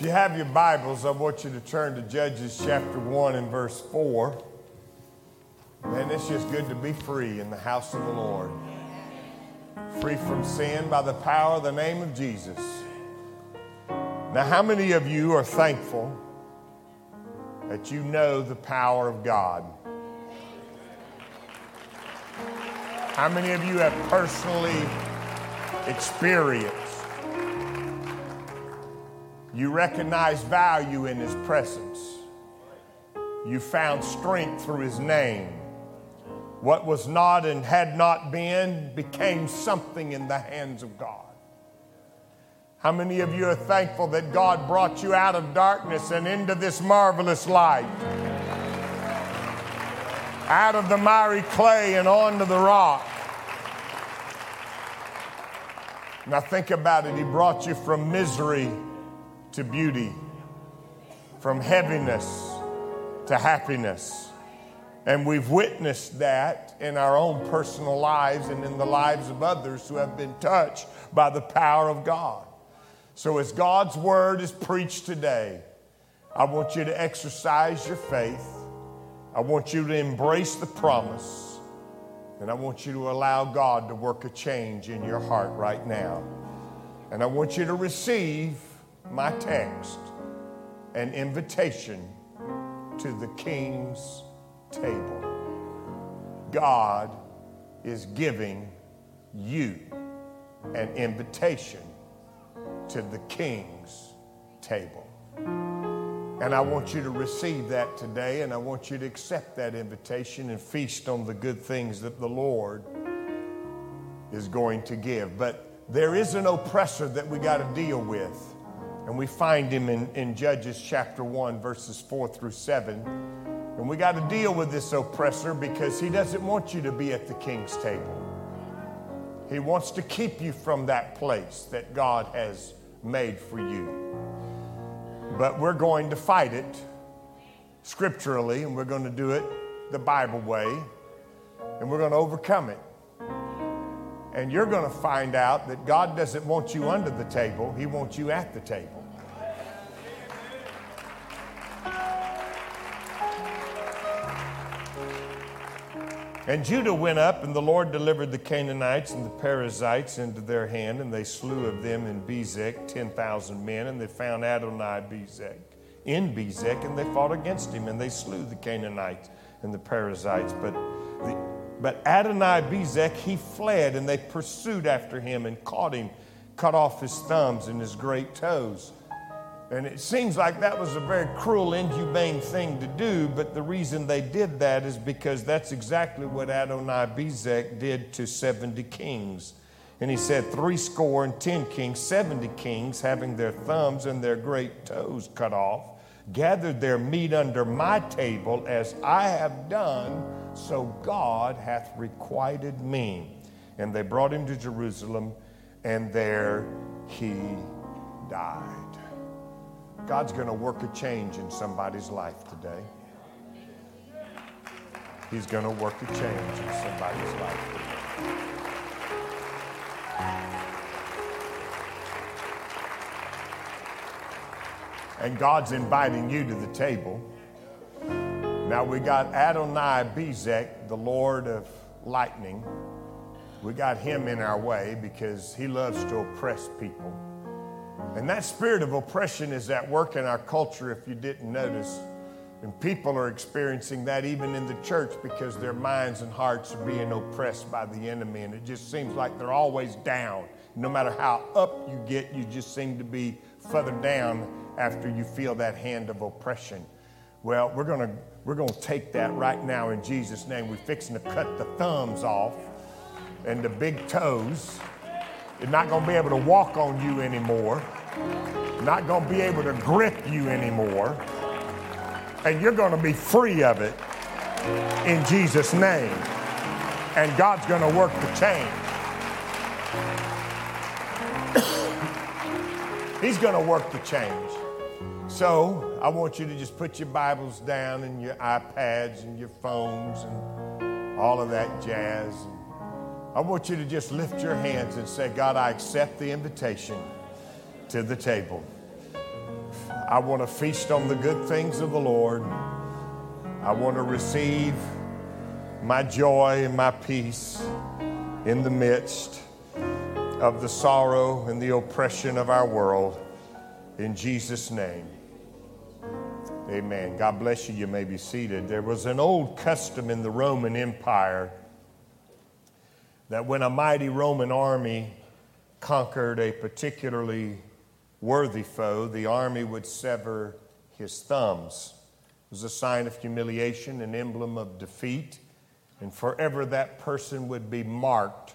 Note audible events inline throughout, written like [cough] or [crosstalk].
If you have your Bibles, I want you to turn to Judges chapter 1 and verse 4. Man, it's just good to be free in the house of the Lord. Free from sin by the power of the name of Jesus. Now, how many of you are thankful that you know the power of God? How many of you have personally experienced? You recognize value in His presence. You found strength through His name. What was not and had not been became something in the hands of God. How many of you are thankful that God brought you out of darkness and into this marvelous light? Out of the miry clay and onto the rock. Now think about it. He brought you from misery to beauty, from heaviness to happiness. And we've witnessed that in our own personal lives and in the lives of others who have been touched by the power of God. So, as God's word is preached today, I want you to exercise your faith. I want you to embrace the promise. And I want you to allow God to work a change in your heart right now. And I want you to receive my text an invitation to the King's table. God is giving you an invitation to the King's table. And I want you to receive that today, and I want you to accept that invitation and feast on the good things that the Lord is going to give. But there is an oppressor that we got to deal with. And we find him in, in Judges chapter 1, verses 4 through 7. And we got to deal with this oppressor because he doesn't want you to be at the king's table. He wants to keep you from that place that God has made for you. But we're going to fight it scripturally, and we're going to do it the Bible way, and we're going to overcome it. And you're going to find out that God doesn't want you under the table, He wants you at the table. And Judah went up, and the Lord delivered the Canaanites and the Perizzites into their hand, and they slew of them in Bezek 10,000 men, and they found Adoni-Bezek in Bezek, and they fought against him, and they slew the Canaanites and the Perizzites. But, the, but Adoni-Bezek, he fled, and they pursued after him and caught him, cut off his thumbs and his great toes. And it seems like that was a very cruel, inhumane thing to do, but the reason they did that is because that's exactly what Adonai Bezek did to 70 kings. And he said, Three score and ten kings, 70 kings, having their thumbs and their great toes cut off, gathered their meat under my table as I have done, so God hath requited me. And they brought him to Jerusalem, and there he died. God's going to work a change in somebody's life today. He's going to work a change in somebody's life today. And God's inviting you to the table. Now we got Adoni-Bezek, the Lord of lightning. We got him in our way because he loves to oppress people. And that spirit of oppression is at work in our culture if you didn't notice. And people are experiencing that even in the church because their minds and hearts are being oppressed by the enemy. And it just seems like they're always down. No matter how up you get, you just seem to be further down after you feel that hand of oppression. Well, we're going to we're going to take that right now in Jesus' name. We're fixing to cut the thumbs off and the big toes They're not going to be able to walk on you anymore. Not going to be able to grip you anymore. And you're going to be free of it in Jesus' name. And God's going to work the change. [coughs] He's going to work the change. So I want you to just put your Bibles down and your iPads and your phones and all of that jazz. I want you to just lift your hands and say, God, I accept the invitation to the table. I want to feast on the good things of the Lord. I want to receive my joy and my peace in the midst of the sorrow and the oppression of our world. In Jesus' name. Amen. God bless you. You may be seated. There was an old custom in the Roman Empire that when a mighty Roman army conquered a particularly worthy foe, the army would sever his thumbs. It was a sign of humiliation, an emblem of defeat, and forever that person would be marked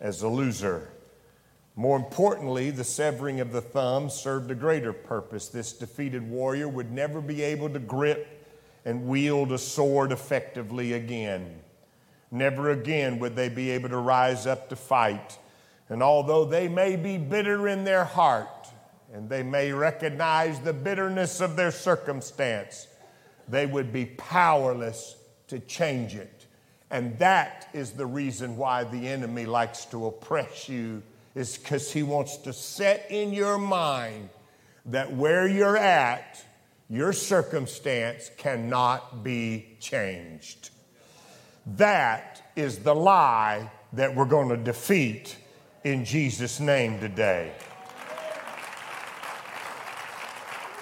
as a loser. More importantly, the severing of the thumb served a greater purpose. This defeated warrior would never be able to grip and wield a sword effectively again. Never again would they be able to rise up to fight. And although they may be bitter in their heart and they may recognize the bitterness of their circumstance, they would be powerless to change it. And that is the reason why the enemy likes to oppress you is because he wants to set in your mind that where you're at, your circumstance cannot be changed. That is the lie that we're going to defeat in Jesus' name today.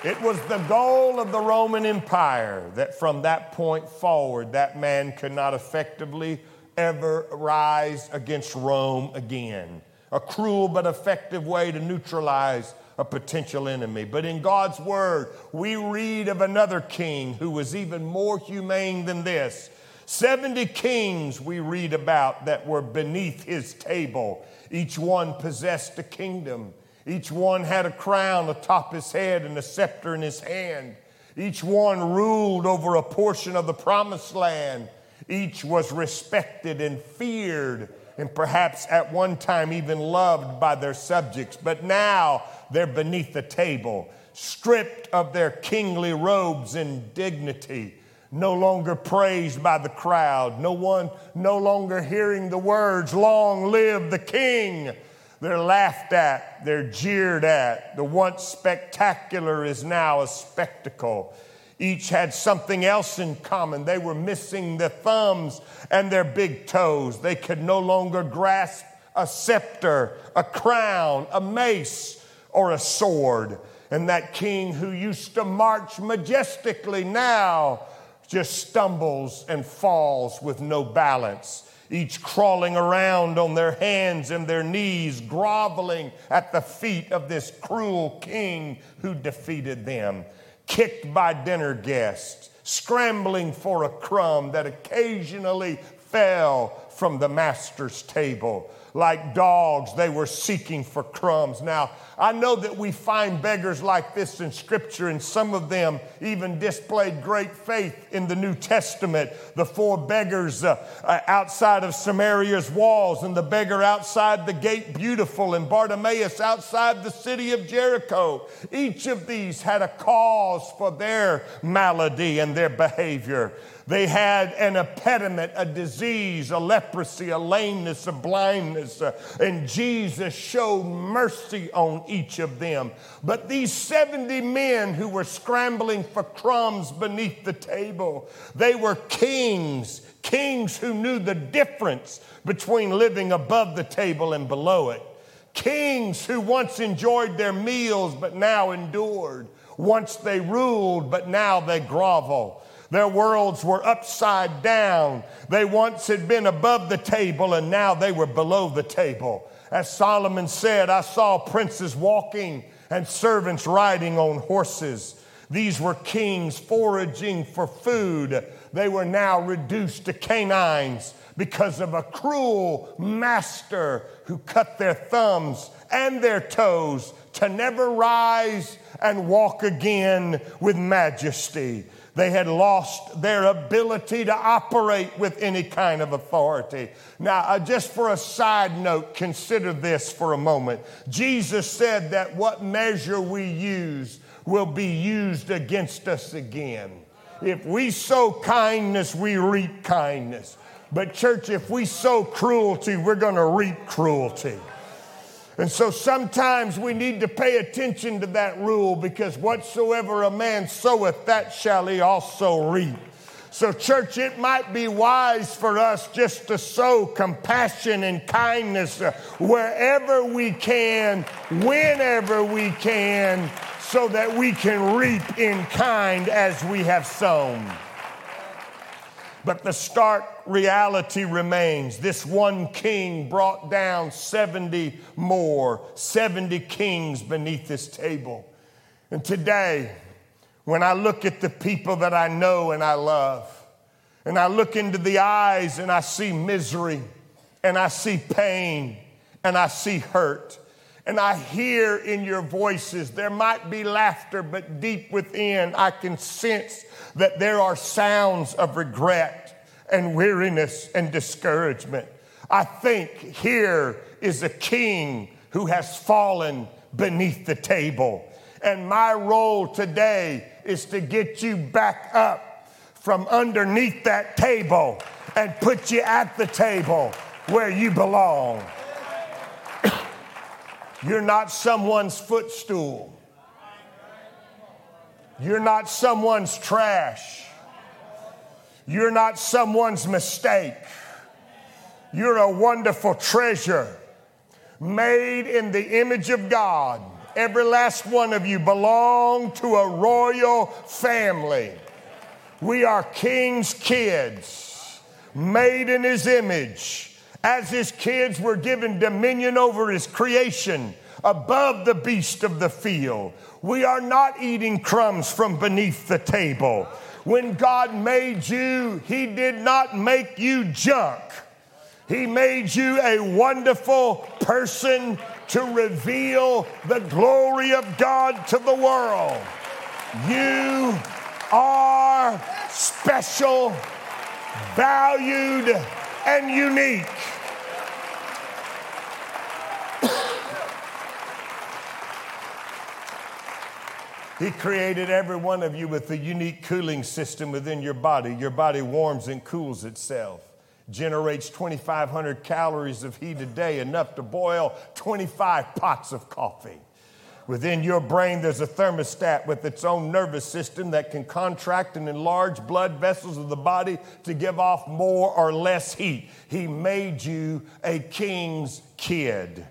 It was the goal of the Roman Empire that from that point forward, that man could not effectively ever rise against Rome again a cruel but effective way to neutralize a potential enemy. But in God's Word, we read of another king who was even more humane than this. 70 kings we read about that were beneath his table. Each one possessed a kingdom. Each one had a crown atop his head and a scepter in his hand. Each one ruled over a portion of the promised land. Each was respected and feared and perhaps at one time even loved by their subjects, but now they're beneath the table, stripped of their kingly robes and dignity, no longer praised by the crowd, no one no longer hearing the words, Long live the king. They're laughed at, they're jeered at. The once spectacular is now a spectacle. Each had something else in common. They were missing their thumbs and their big toes. They could no longer grasp a scepter, a crown, a mace, or a sword. And that king who used to march majestically now just stumbles and falls with no balance, each crawling around on their hands and their knees, groveling at the feet of this cruel king who defeated them kicked by dinner guests, scrambling for a crumb that occasionally fell from the master's table. Like dogs, they were seeking for crumbs. Now, I know that we find beggars like this in Scripture, and some of them even displayed great faith in the New Testament. The four beggars uh, uh, outside of Samaria's walls, and the beggar outside the gate beautiful, and Bartimaeus outside the city of Jericho. Each of these had a cause for their malady and their behavior. They had an impediment, a disease, a leprosy, a lameness, a blindness, uh, and Jesus showed mercy on each of them. But these 70 men who were scrambling for crumbs beneath the table, they were kings, kings who knew the difference between living above the table and below it. Kings who once enjoyed their meals but now endured. Once they ruled but now they grovel. Their worlds were upside down. They once had been above the table and now they were below the table. As Solomon said, I saw princes walking and servants riding on horses. These were kings foraging for food they were now reduced to canines because of a cruel master who cut their thumbs and their toes to never rise and walk again with majesty. They had lost their ability to operate with any kind of authority. Now, uh, just for a side note, consider this for a moment. Jesus said that what measure we use will be used against us again. If we sow kindness, we reap kindness. But, church, if we sow cruelty, we're going to reap cruelty. And so sometimes we need to pay attention to that rule because whatsoever a man soweth, that shall he also reap. So, church, it might be wise for us just to sow compassion and kindness uh, wherever we can, whenever we can, so that we can reap in kind as we have sown. But the stark reality remains. This one king brought down 70 more, 70 kings beneath this table. And today, when I look at the people that I know and I love, and I look into the eyes and I see misery, and I see pain, and I see hurt, and I hear in your voices, there might be laughter, but deep within, I can sense that there are sounds of regret and weariness and discouragement. I think here is a king who has fallen beneath the table. And my role today is to get you back up from underneath that table and put you at the table where you belong. You're not someone's footstool. You're not someone's trash. You're not someone's mistake. You're a wonderful treasure made in the image of God. Every last one of you belong to a royal family. We are king's kids, made in his image as his kids were given dominion over his creation above the beast of the field. We are not eating crumbs from beneath the table. When God made you, he did not make you junk. He made you a wonderful person to reveal the glory of God to the world. You are special, valued, and unique. He created every one of you with a unique cooling system within your body. Your body warms and cools itself, generates 2,500 calories of heat a day, enough to boil 25 pots of coffee. Within your brain, there's a thermostat with its own nervous system that can contract and enlarge blood vessels of the body to give off more or less heat. He made you a king's kid.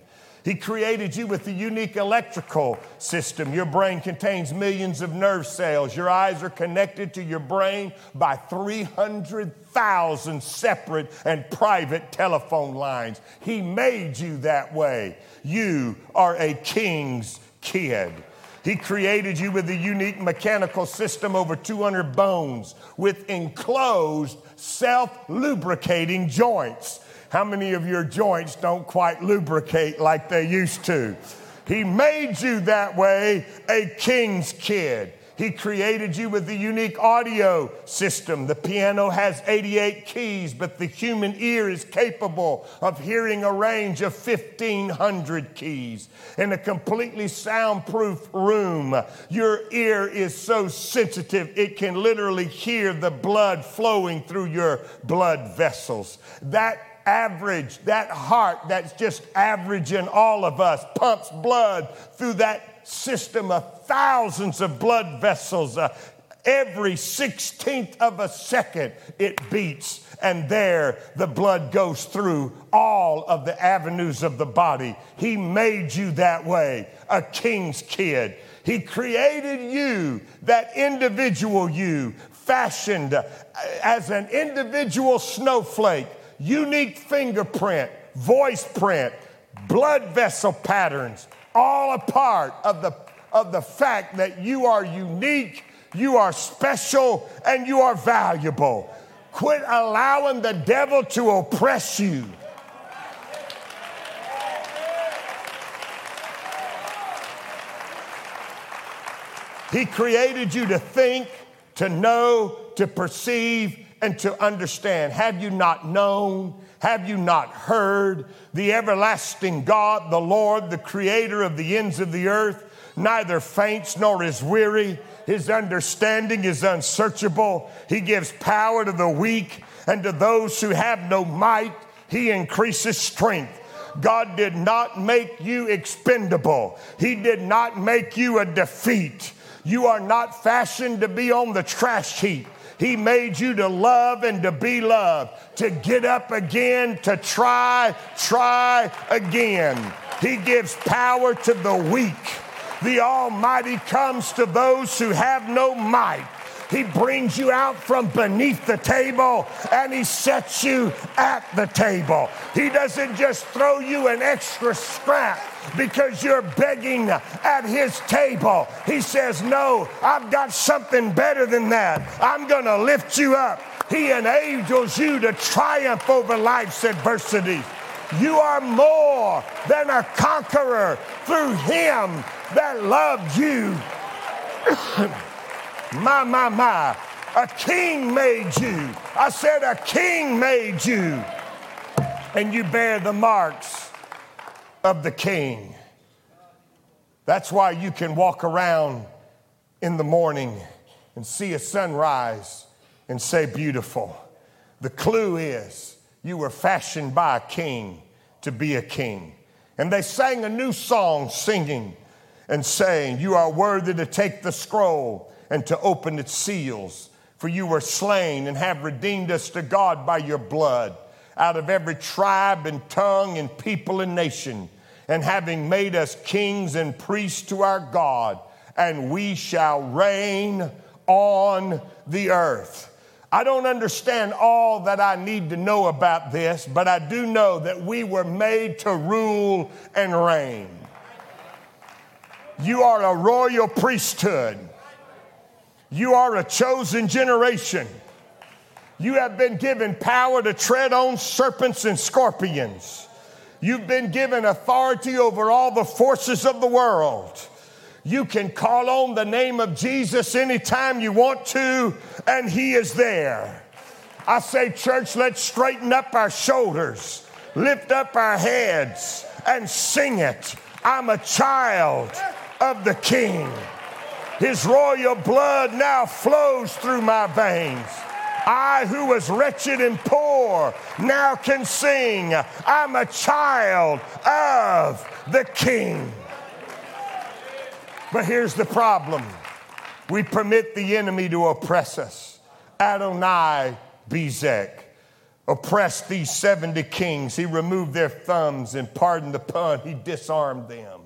He created you with a unique electrical system. Your brain contains millions of nerve cells. Your eyes are connected to your brain by 300,000 separate and private telephone lines. He made you that way. You are a king's kid. He created you with a unique mechanical system over 200 bones with enclosed self lubricating joints. How many of your joints don't quite lubricate like they used to? He made you that way, a king's kid. He created you with a unique audio system. The piano has 88 keys, but the human ear is capable of hearing a range of 1,500 keys. In a completely soundproof room, your ear is so sensitive it can literally hear the blood flowing through your blood vessels. That average, that heart that's just average in all of us, pumps blood through that system of thousands of blood vessels. Uh, every 16th of a second, it beats. And there, the blood goes through all of the avenues of the body. He made you that way, a king's kid. He created you, that individual you, fashioned uh, as an individual snowflake unique fingerprint, voice print, blood vessel patterns, all a part of the, of the fact that you are unique, You are special and you are valuable. Quit allowing the devil to oppress you. He created you to think, to know, to perceive, and to understand. Have you not known? Have you not heard? The everlasting God, the Lord, the creator of the ends of the earth, neither faints nor is weary. His understanding is unsearchable. He gives power to the weak, and to those who have no might, he increases strength. God did not make you expendable. He did not make you a defeat. You are not fashioned to be on the trash heap. He made you to love and to be loved, to get up again, to try, try again. He gives power to the weak. The Almighty comes to those who have no might. He brings you out from beneath the table and He sets you at the table. He doesn't just throw you an extra scrap because you're begging at His table. He says, No, I've got something better than that. I'm going to lift you up. He enables you to triumph over life's adversity. You are more than a conqueror through Him that loved you. [coughs] My, my, my. A king made you. I said, A king made you. And you bear the marks of the king. That's why you can walk around in the morning and see a sunrise and say, Beautiful. The clue is you were fashioned by a king to be a king. And they sang a new song, singing and saying, You are worthy to take the scroll and to open its seals. For you were slain and have redeemed us to God by your blood out of every tribe and tongue and people and nation, and having made us kings and priests to our God, and we shall reign on the earth. I don't understand all that I need to know about this, but I do know that we were made to rule and reign. You are a royal priesthood. You are a chosen generation. You have been given power to tread on serpents and scorpions. You've been given authority over all the forces of the world. You can call on the name of Jesus anytime you want to, and He is there. I say, church, let's straighten up our shoulders, lift up our heads, and sing it. I'm a child of the King. His royal blood now flows through my veins. I, who was wretched and poor, now can sing, I'm a child of the King. But here's the problem we permit the enemy to oppress us. Adonai Bezek oppressed these 70 kings. He removed their thumbs and, pardon the pun, he disarmed them.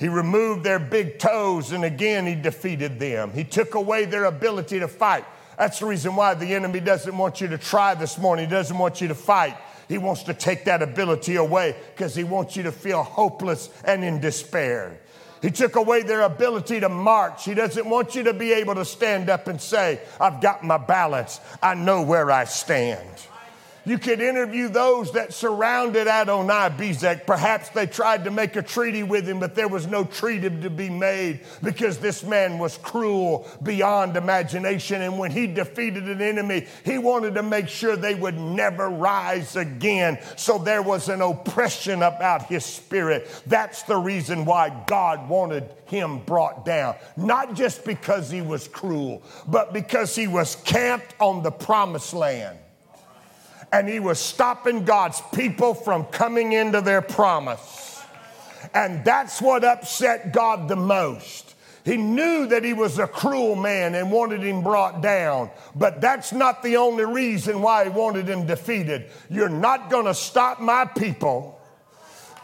He removed their big toes and again he defeated them. He took away their ability to fight. That's the reason why the enemy doesn't want you to try this morning. He doesn't want you to fight. He wants to take that ability away because he wants you to feel hopeless and in despair. He took away their ability to march. He doesn't want you to be able to stand up and say, I've got my balance. I know where I stand. You could interview those that surrounded Adoni-Bezek. Perhaps they tried to make a treaty with him, but there was no treaty to be made because this man was cruel beyond imagination. And when he defeated an enemy, he wanted to make sure they would never rise again. So there was an oppression about his spirit. That's the reason why God wanted him brought down. Not just because he was cruel, but because he was camped on the promised land and he was stopping God's people from coming into their promise. And that's what upset God the most. He knew that he was a cruel man and wanted him brought down, but that's not the only reason why he wanted him defeated. You're not going to stop my people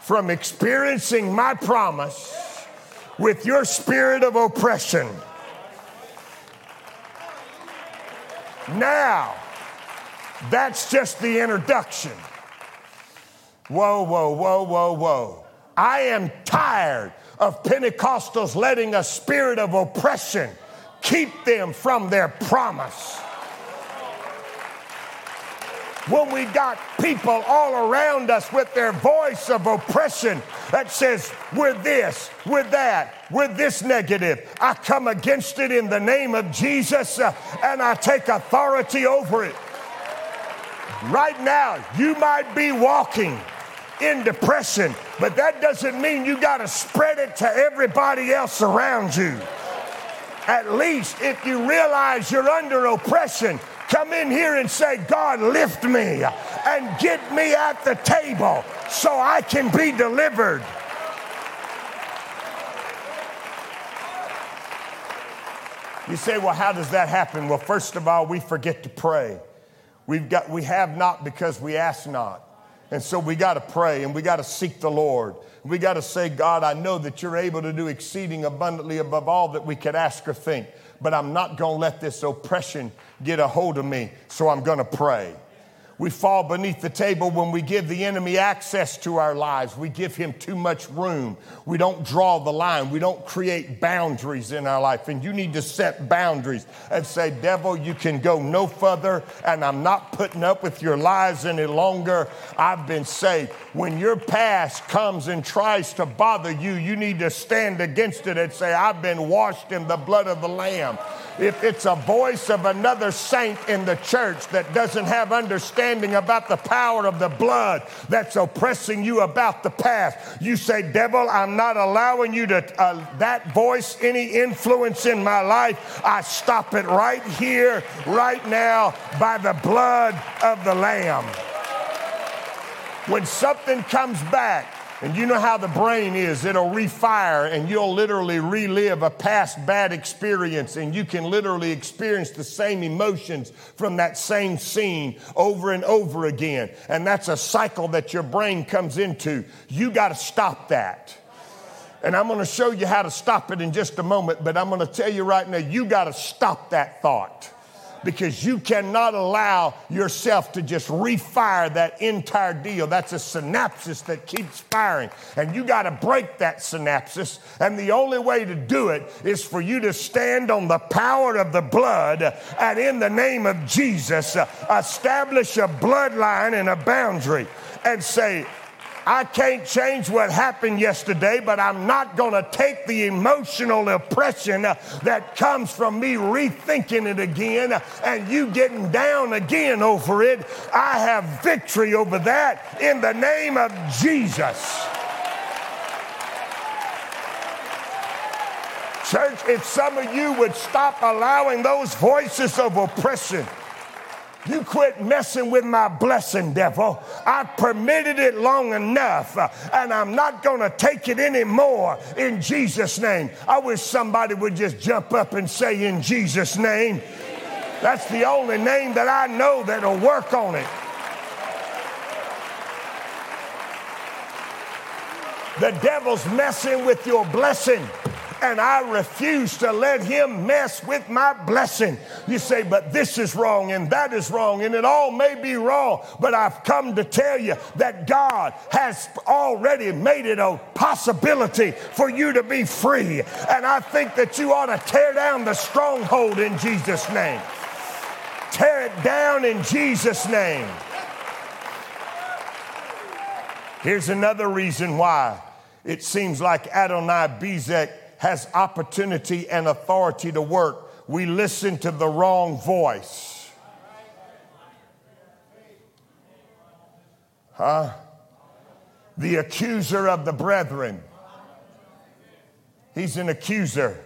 from experiencing my promise with your spirit of oppression. Now, that's just the introduction. Whoa, whoa, whoa, whoa, whoa. I am tired of Pentecostals letting a spirit of oppression keep them from their promise when we got people all around us with their voice of oppression that says, we're this, we're that, we're this negative. I come against it in the name of Jesus uh, and I take authority over it. Right now, you might be walking in depression, but that doesn't mean you got to spread it to everybody else around you. At least if you realize you're under oppression, come in here and say, God, lift me and get me at the table so I can be delivered. You say, well, how does that happen? Well, first of all, we forget to pray. We've got, we have not because we ask not. And so we got to pray and we got to seek the Lord. We got to say, God, I know that you're able to do exceeding abundantly above all that we could ask or think, but I'm not going to let this oppression get a hold of me, so I'm going to pray. We fall beneath the table when we give the enemy access to our lives. We give him too much room. We don't draw the line. We don't create boundaries in our life. And you need to set boundaries and say, Devil, you can go no further, and I'm not putting up with your lies any longer. I've been saved. When your past comes and tries to bother you, you need to stand against it and say, I've been washed in the blood of the Lamb if it's a voice of another saint in the church that doesn't have understanding about the power of the blood that's oppressing you about the past, you say, Devil, I'm not allowing you to, uh, that voice, any influence in my life. I stop it right here, right now, by the blood of the Lamb. When something comes back, and you know how the brain is. It'll refire and you'll literally relive a past bad experience and you can literally experience the same emotions from that same scene over and over again. And that's a cycle that your brain comes into. You got to stop that. And I'm going to show you how to stop it in just a moment, but I'm going to tell you right now, you got to stop that thought because you cannot allow yourself to just refire that entire deal. That's a synapse that keeps firing. And you got to break that synapse. And the only way to do it is for you to stand on the power of the blood and in the name of Jesus, uh, establish a bloodline and a boundary and say, I can't change what happened yesterday, but I'm not going to take the emotional oppression that comes from me rethinking it again and you getting down again over it. I have victory over that in the name of Jesus. Church, if some of you would stop allowing those voices of oppression you quit messing with my blessing, devil. I've permitted it long enough, uh, and I'm not going to take it anymore in Jesus' name. I wish somebody would just jump up and say, In Jesus' name. That's the only name that I know that'll work on it. The devil's messing with your blessing and I refuse to let him mess with my blessing. You say, but this is wrong and that is wrong, and it all may be wrong, but I've come to tell you that God has already made it a possibility for you to be free. And I think that you ought to tear down the stronghold in Jesus' name. Tear it down in Jesus' name. Here's another reason why it seems like Adoni-Bezek has opportunity and authority to work. We listen to the wrong voice. Huh? The accuser of the brethren. He's an accuser.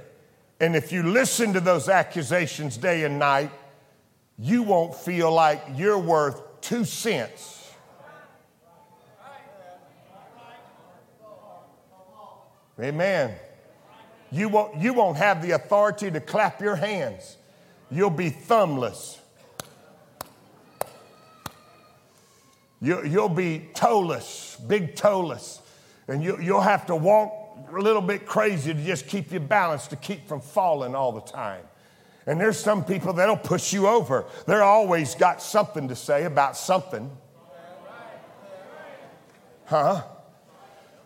And if you listen to those accusations day and night, you won't feel like you're worth two cents. Amen. You won't, you won't have the authority to clap your hands. You'll be thumbless. You, you'll be toeless, big toeless. And you, you'll have to walk a little bit crazy to just keep your balance, to keep from falling all the time. And there's some people that'll push you over. They're always got something to say about something. Huh?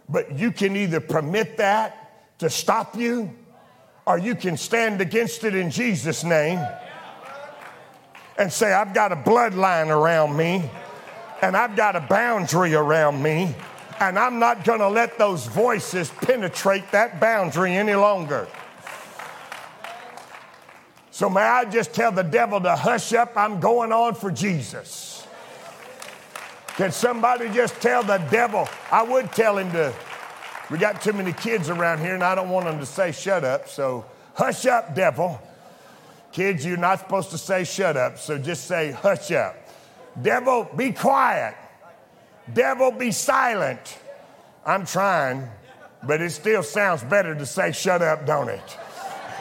But you can either permit that to stop you, or you can stand against it in Jesus' name and say, I've got a bloodline around me and I've got a boundary around me, and I'm not to let those voices penetrate that boundary any longer. So, may I just tell the devil to hush up? I'm going on for Jesus. Can somebody just tell the devil? I would tell him to. We got too many kids around here, and I don't want them to say shut up. So, hush up, devil. Kids, you're not supposed to say shut up, so just say hush up. Devil, be quiet. Devil, be silent. I'm trying, but it still sounds better to say shut up, don't it?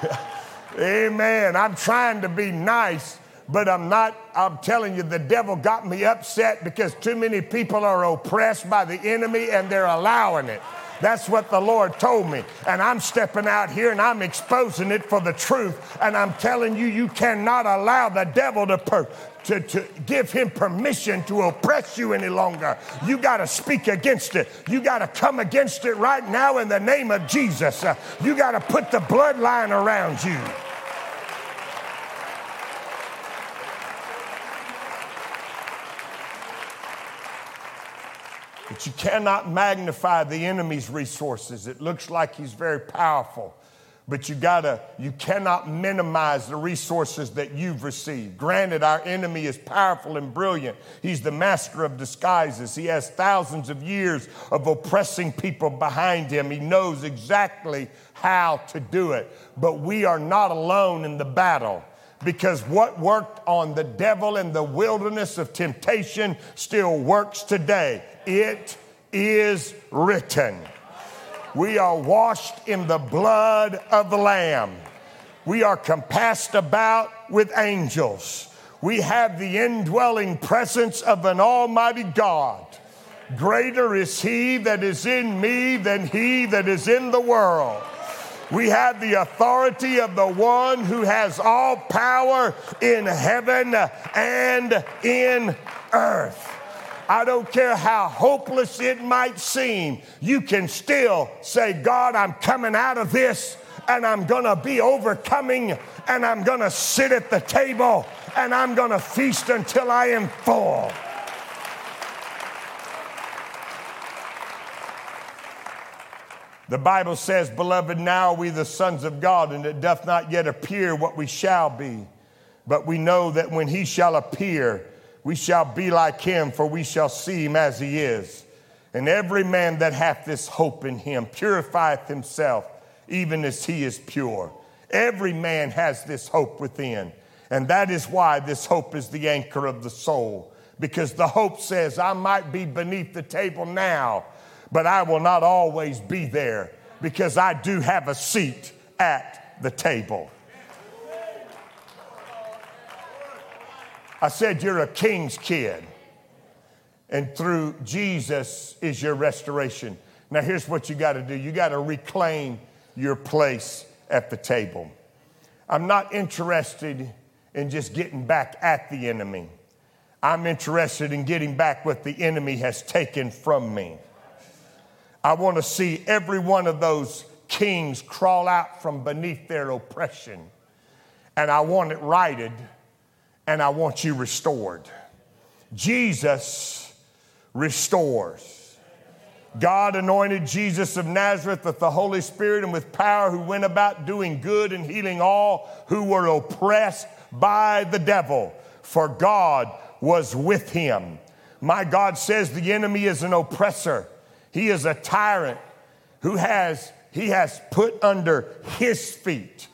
[laughs] Amen. I'm trying to be nice, but I'm not. I'm telling you, the devil got me upset because too many people are oppressed by the enemy and they're allowing it. That's what the Lord told me. And I'm stepping out here and I'm exposing it for the truth. And I'm telling you, you cannot allow the devil to, per- to, to give him permission to oppress you any longer. You got to speak against it. You got to come against it right now in the name of Jesus. Uh, you got to put the bloodline around you. But you cannot magnify the enemy's resources. It looks like he's very powerful, but you gotta, you cannot minimize the resources that you've received. Granted, our enemy is powerful and brilliant. He's the master of disguises. He has thousands of years of oppressing people behind him. He knows exactly how to do it. But we are not alone in the battle because what worked on the devil in the wilderness of temptation still works today. It is written. We are washed in the blood of the Lamb. We are compassed about with angels. We have the indwelling presence of an Almighty God. Greater is He that is in me than He that is in the world. We have the authority of the one who has all power in heaven and in earth. I don't care how hopeless it might seem, you can still say, God, I'm coming out of this and I'm gonna be overcoming and I'm gonna sit at the table and I'm gonna feast until I am full. The Bible says, Beloved, now are we the sons of God, and it doth not yet appear what we shall be. But we know that when he shall appear, we shall be like him, for we shall see him as he is. And every man that hath this hope in him purifieth himself, even as he is pure. Every man has this hope within. And that is why this hope is the anchor of the soul. Because the hope says, I might be beneath the table now, but I will not always be there because I do have a seat at the table. I said, You're a king's kid. And through Jesus is your restoration. Now, here's what you got to do you got to reclaim your place at the table. I'm not interested in just getting back at the enemy, I'm interested in getting back what the enemy has taken from me. I want to see every one of those kings crawl out from beneath their oppression. And I want it righted and I want you restored. Jesus restores. God anointed Jesus of Nazareth with the Holy Spirit and with power, who went about doing good and healing all who were oppressed by the devil, for God was with him. My God says the enemy is an oppressor. He is a tyrant who has, he has put under his feet.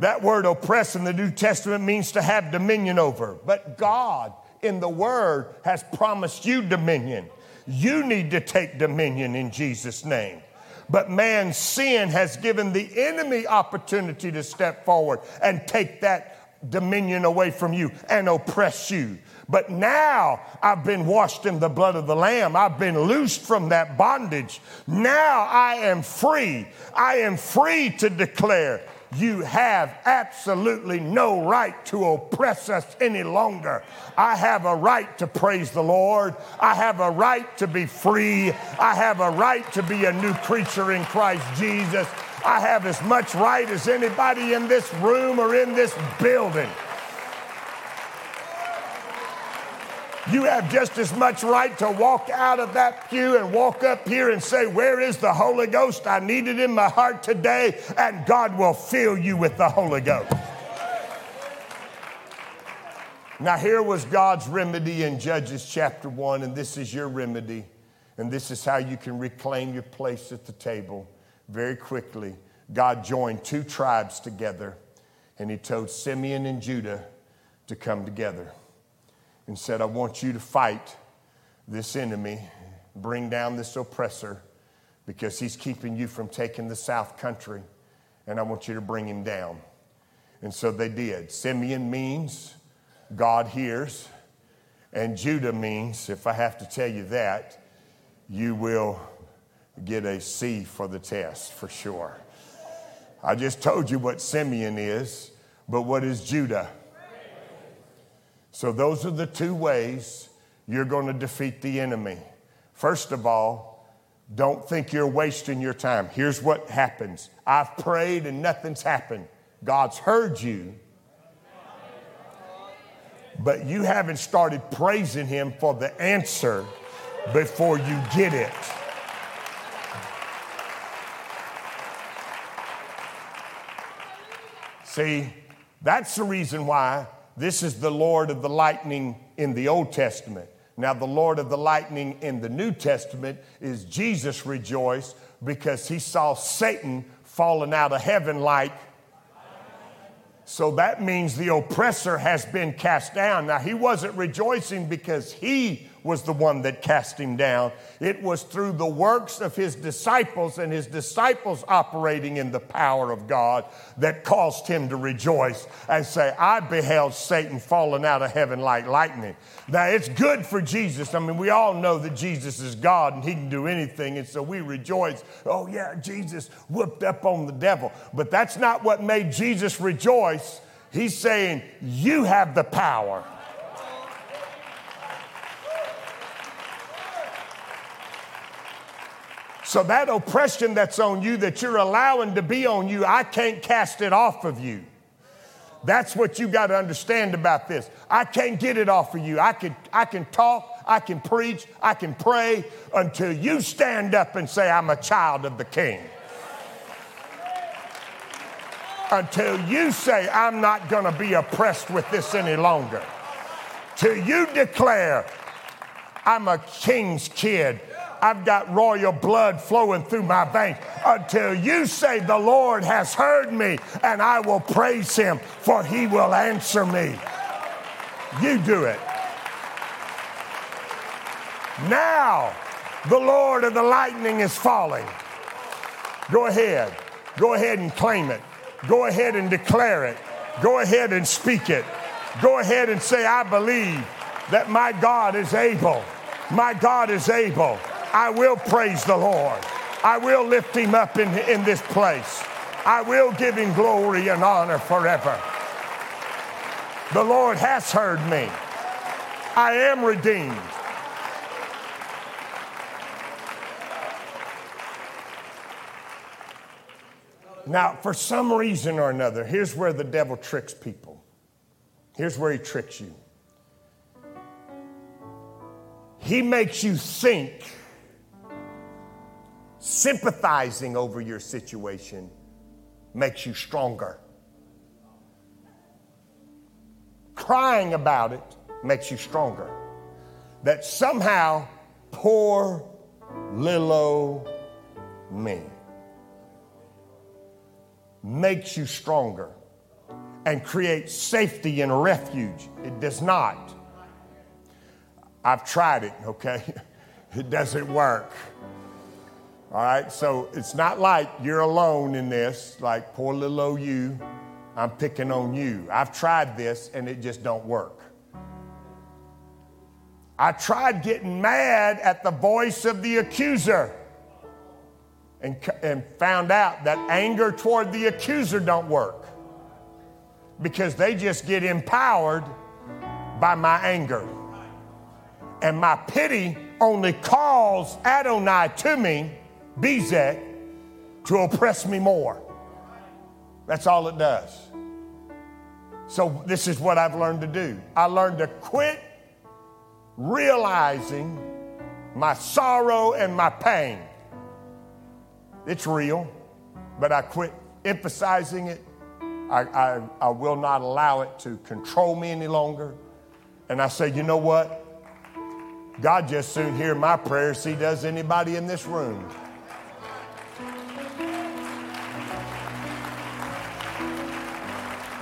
That word oppress in the New Testament means to have dominion over. But God in the Word has promised you dominion. You need to take dominion in Jesus' name. But man's sin has given the enemy opportunity to step forward and take that dominion away from you and oppress you. But now I've been washed in the blood of the Lamb. I've been loosed from that bondage. Now I am free. I am free to declare you have absolutely no right to oppress us any longer. I have a right to praise the Lord. I have a right to be free. I have a right to be a new creature in Christ Jesus. I have as much right as anybody in this room or in this building. You have just as much right to walk out of that pew and walk up here and say, Where is the Holy Ghost? I need it in my heart today, and God will fill you with the Holy Ghost. Now, here was God's remedy in Judges chapter 1, and this is your remedy, and this is how you can reclaim your place at the table very quickly. God joined two tribes together, and He told Simeon and Judah to come together and said, I want you to fight this enemy, bring down this oppressor, because he's keeping you from taking the South Country, and I want you to bring him down. And so they did. Simeon means God hears, and Judah means, if I have to tell you that, you will get a C for the test for sure. I just told you what Simeon is, but what is Judah? So, those are the two ways you're going to defeat the enemy. First of all, don't think you're wasting your time. Here's what happens I've prayed and nothing's happened. God's heard you, but you haven't started praising Him for the answer before you get it. See, that's the reason why this is the Lord of the lightning in the Old Testament. Now, the Lord of the lightning in the New Testament is Jesus rejoiced because he saw Satan falling out of heaven like. So that means the oppressor has been cast down. Now, he wasn't rejoicing because he was the one that cast him down. It was through the works of his disciples and his disciples operating in the power of God that caused him to rejoice and say, I beheld Satan falling out of heaven like lightning. Now, it's good for Jesus. I mean, we all know that Jesus is God and he can do anything. And so we rejoice. Oh, yeah, Jesus whooped up on the devil. But that's not what made Jesus rejoice. He's saying, You have the power. So that oppression that's on you, that you're allowing to be on you, I can't cast it off of you. That's what you got to understand about this. I can't get it off of you. I can, I can talk, I can preach, I can pray until you stand up and say, I'm a child of the king. Until you say, I'm not going to be oppressed with this any longer. Till you declare, I'm a king's kid. I've got royal blood flowing through my veins until you say, The Lord has heard me and I will praise him, for he will answer me. You do it. Now, the Lord of the lightning is falling. Go ahead. Go ahead and claim it. Go ahead and declare it. Go ahead and speak it. Go ahead and say, I believe that my God is able. My God is able. I will praise the Lord. I will lift him up in, in this place. I will give him glory and honor forever. The Lord has heard me. I am redeemed. Now, for some reason or another, here's where the devil tricks people. Here's where he tricks you. He makes you think sympathizing over your situation makes you stronger. Crying about it makes you stronger. That somehow, poor little me makes you stronger and creates safety and refuge. It does not. I've tried it, okay? [laughs] It doesn't work. All right, so it's not like you're alone in this, like poor little old you, I'm picking on you. I've tried this and it just don't work. I tried getting mad at the voice of the accuser and, and found out that anger toward the accuser don't work because they just get empowered by my anger. And my pity only calls Adoni to me Bezek to oppress me more. That's all it does. So, this is what I've learned to do. I learned to quit realizing my sorrow and my pain. It's real, but I quit emphasizing it. I, I, I will not allow it to control me any longer. And I say, you know what? God just soon hear my prayers. He does anybody in this room.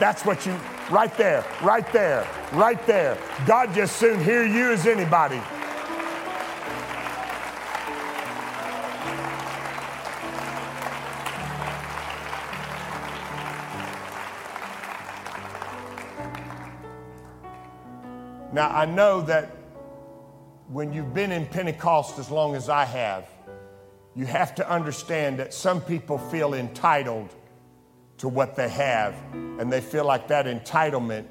That's what you, right there, right there, right there. God just soon hear you as anybody. Now, I know that when you've been in Pentecost as long as I have, you have to understand that some people feel entitled to what they have, and they feel like that entitlement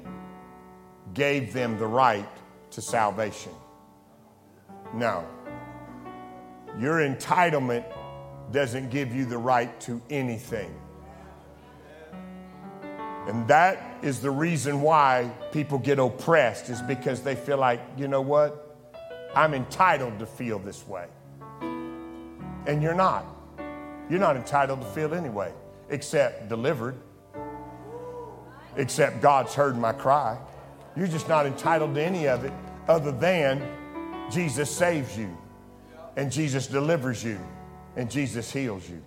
gave them the right to salvation. No. Your entitlement doesn't give you the right to anything. And that is the reason why people get oppressed, is because they feel like, you know what? I'm entitled to feel this way. And you're not. You're not entitled to feel anyway, except delivered, except God's heard my cry. You're just not entitled to any of it other than Jesus saves you, and Jesus delivers you, and Jesus heals you.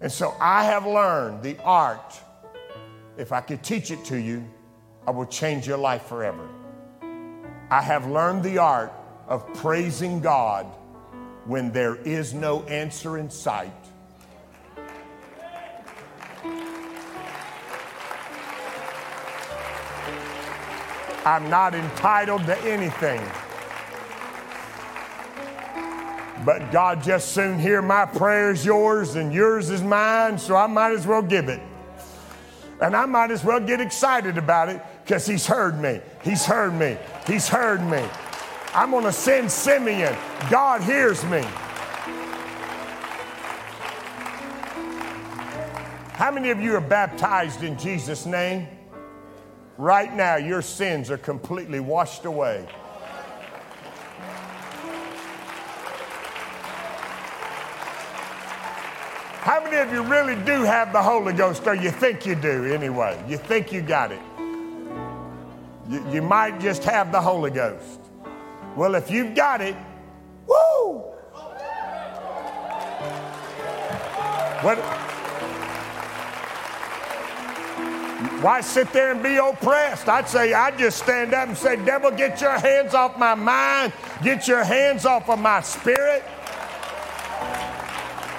And so I have learned the art if I could teach it to you, I will change your life forever. I have learned the art of praising God when there is no answer in sight. I'm not entitled to anything. But God just soon hear my prayers yours and yours is mine, so I might as well give it. And I might as well get excited about it because he's heard me. He's heard me. He's heard me. I'm going to send Simeon. God hears me. How many of you are baptized in Jesus' name? Right now, your sins are completely washed away. How many of you really do have the Holy Ghost, or you think you do anyway? You think you got it. You, you might just have the Holy Ghost. Well, if you've got it, woo! What? Why sit there and be oppressed? I'd say, I'd just stand up and say, Devil, get your hands off my mind, get your hands off of my spirit.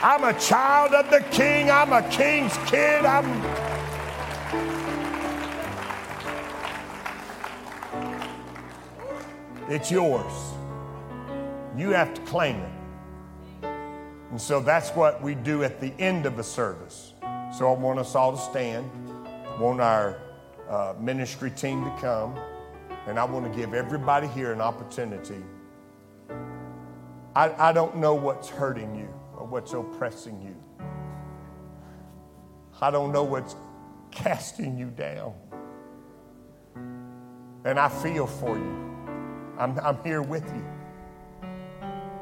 I'm a child of the king. I'm a king's kid. I'm. It's yours. You have to claim it. And so that's what we do at the end of the service. So I want us all to stand. Want our uh, ministry team to come. And I want to give everybody here an opportunity. I, I don't know what's hurting you or what's oppressing you. I don't know what's casting you down. And I feel for you. I'm, I'm here with you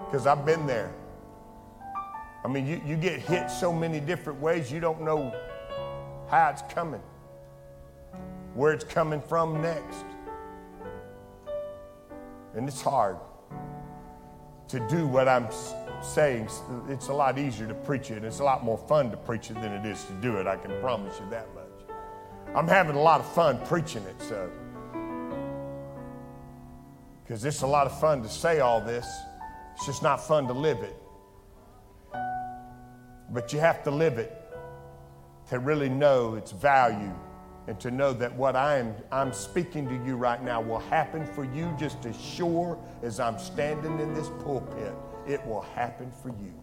because I've been there. I mean, you, you get hit so many different ways, you don't know how it's coming, where it's coming from next. And it's hard to do what I'm saying, it's a lot easier to preach it. It's a lot more fun to preach it than it is to do it. I can promise you that much. I'm having a lot of fun preaching it, so. Because it's a lot of fun to say all this, it's just not fun to live it. But you have to live it to really know its value and to know that what I am I'm speaking to you right now will happen for you just as sure as I'm standing in this pulpit it will happen for you.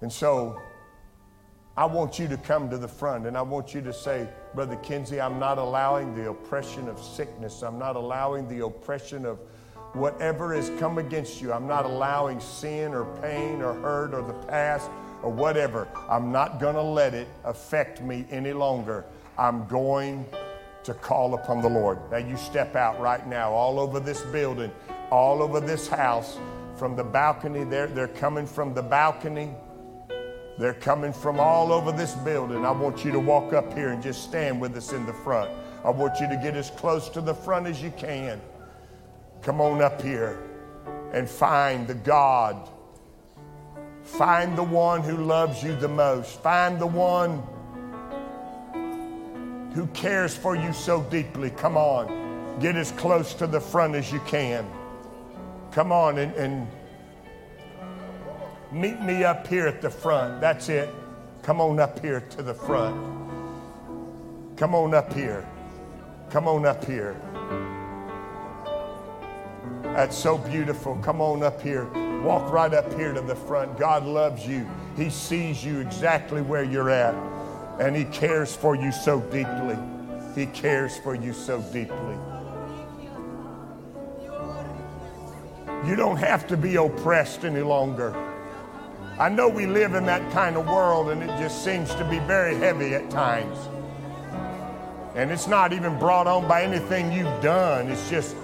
And so I want you to come to the front and I want you to say, Brother Kinsey, I'm not allowing the oppression of sickness. I'm not allowing the oppression of whatever has come against you, I'm not allowing sin or pain or hurt or the past or whatever. I'm not going to let it affect me any longer. I'm going to call upon the Lord. Now, you step out right now, all over this building, all over this house, from the balcony. They're, they're coming from the balcony. They're coming from all over this building. I want you to walk up here and just stand with us in the front. I want you to get as close to the front as you can. Come on up here and find the God. Find the one who loves you the most. Find the one who cares for you so deeply. Come on. Get as close to the front as you can. Come on and, and meet me up here at the front. That's it. Come on up here to the front. Come on up here. Come on up here. That's so beautiful. Come on up here. Walk right up here to the front. God loves you. He sees you exactly where you're at. And He cares for you so deeply. He cares for you so deeply. You don't have to be oppressed any longer. I know we live in that kind of world and it just seems to be very heavy at times. And it's not even brought on by anything you've done. It's just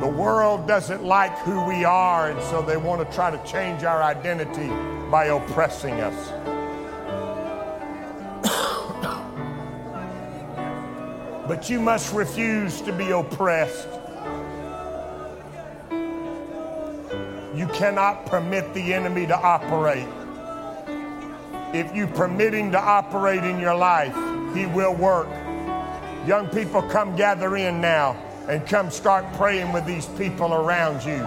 the world doesn't like who we are, and so they want to try to change our identity by oppressing us. but you must refuse to be oppressed. You cannot permit the enemy to operate. If you permit him to operate in your life, he will work. Young people, come gather in now and come start praying with these people around you.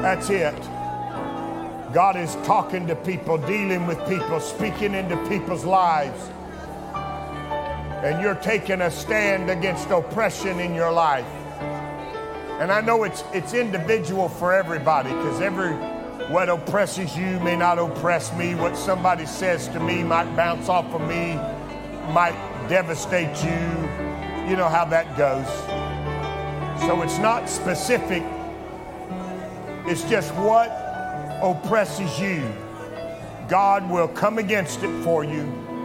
That's it. God is talking to people, dealing with people, speaking into people's lives and you're taking a stand against oppression in your life. And I know it's, it's individual for everybody because every what oppresses you may not oppress me. What somebody says to me might bounce off of me, might devastate you. You know how that goes. So it's not specific, it's just what oppresses you. God will come against it for you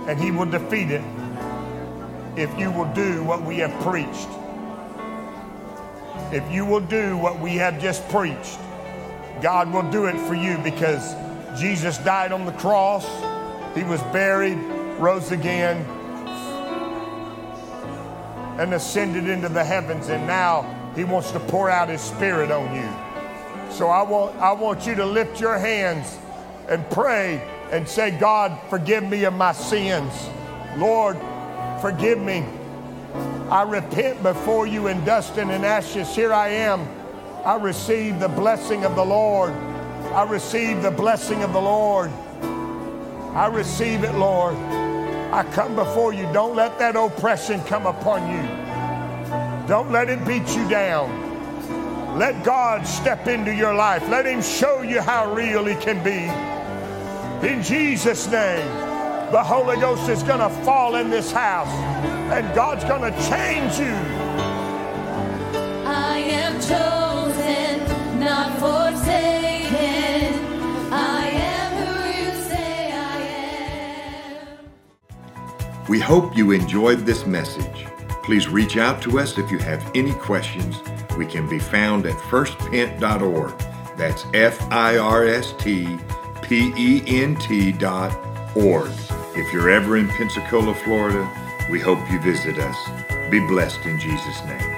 and He will defeat it if you will do what we have preached. If you will do what we have just preached, God will do it for you because Jesus died on the cross, He was buried, rose again, and ascended into the heavens, and now He wants to pour out His Spirit on you. So I want, I want you to lift your hands and pray and say, God, forgive me of my sins. Lord, Forgive me. I repent before you in dust and in ashes. Here I am. I receive the blessing of the Lord. I receive the blessing of the Lord. I receive it, Lord. I come before you. Don't let that oppression come upon you. Don't let it beat you down. Let God step into your life. Let Him show you how real He can be. In Jesus' name the Holy Ghost is going to fall in this house and God's going to change you. I am chosen, We hope you enjoyed this message. Please reach out to us if you have any questions. We can be found at firstpent.org. That's F I R S T P E N T dot org. If you're ever in Pensacola, Florida, we hope you visit us. Be blessed in Jesus' name.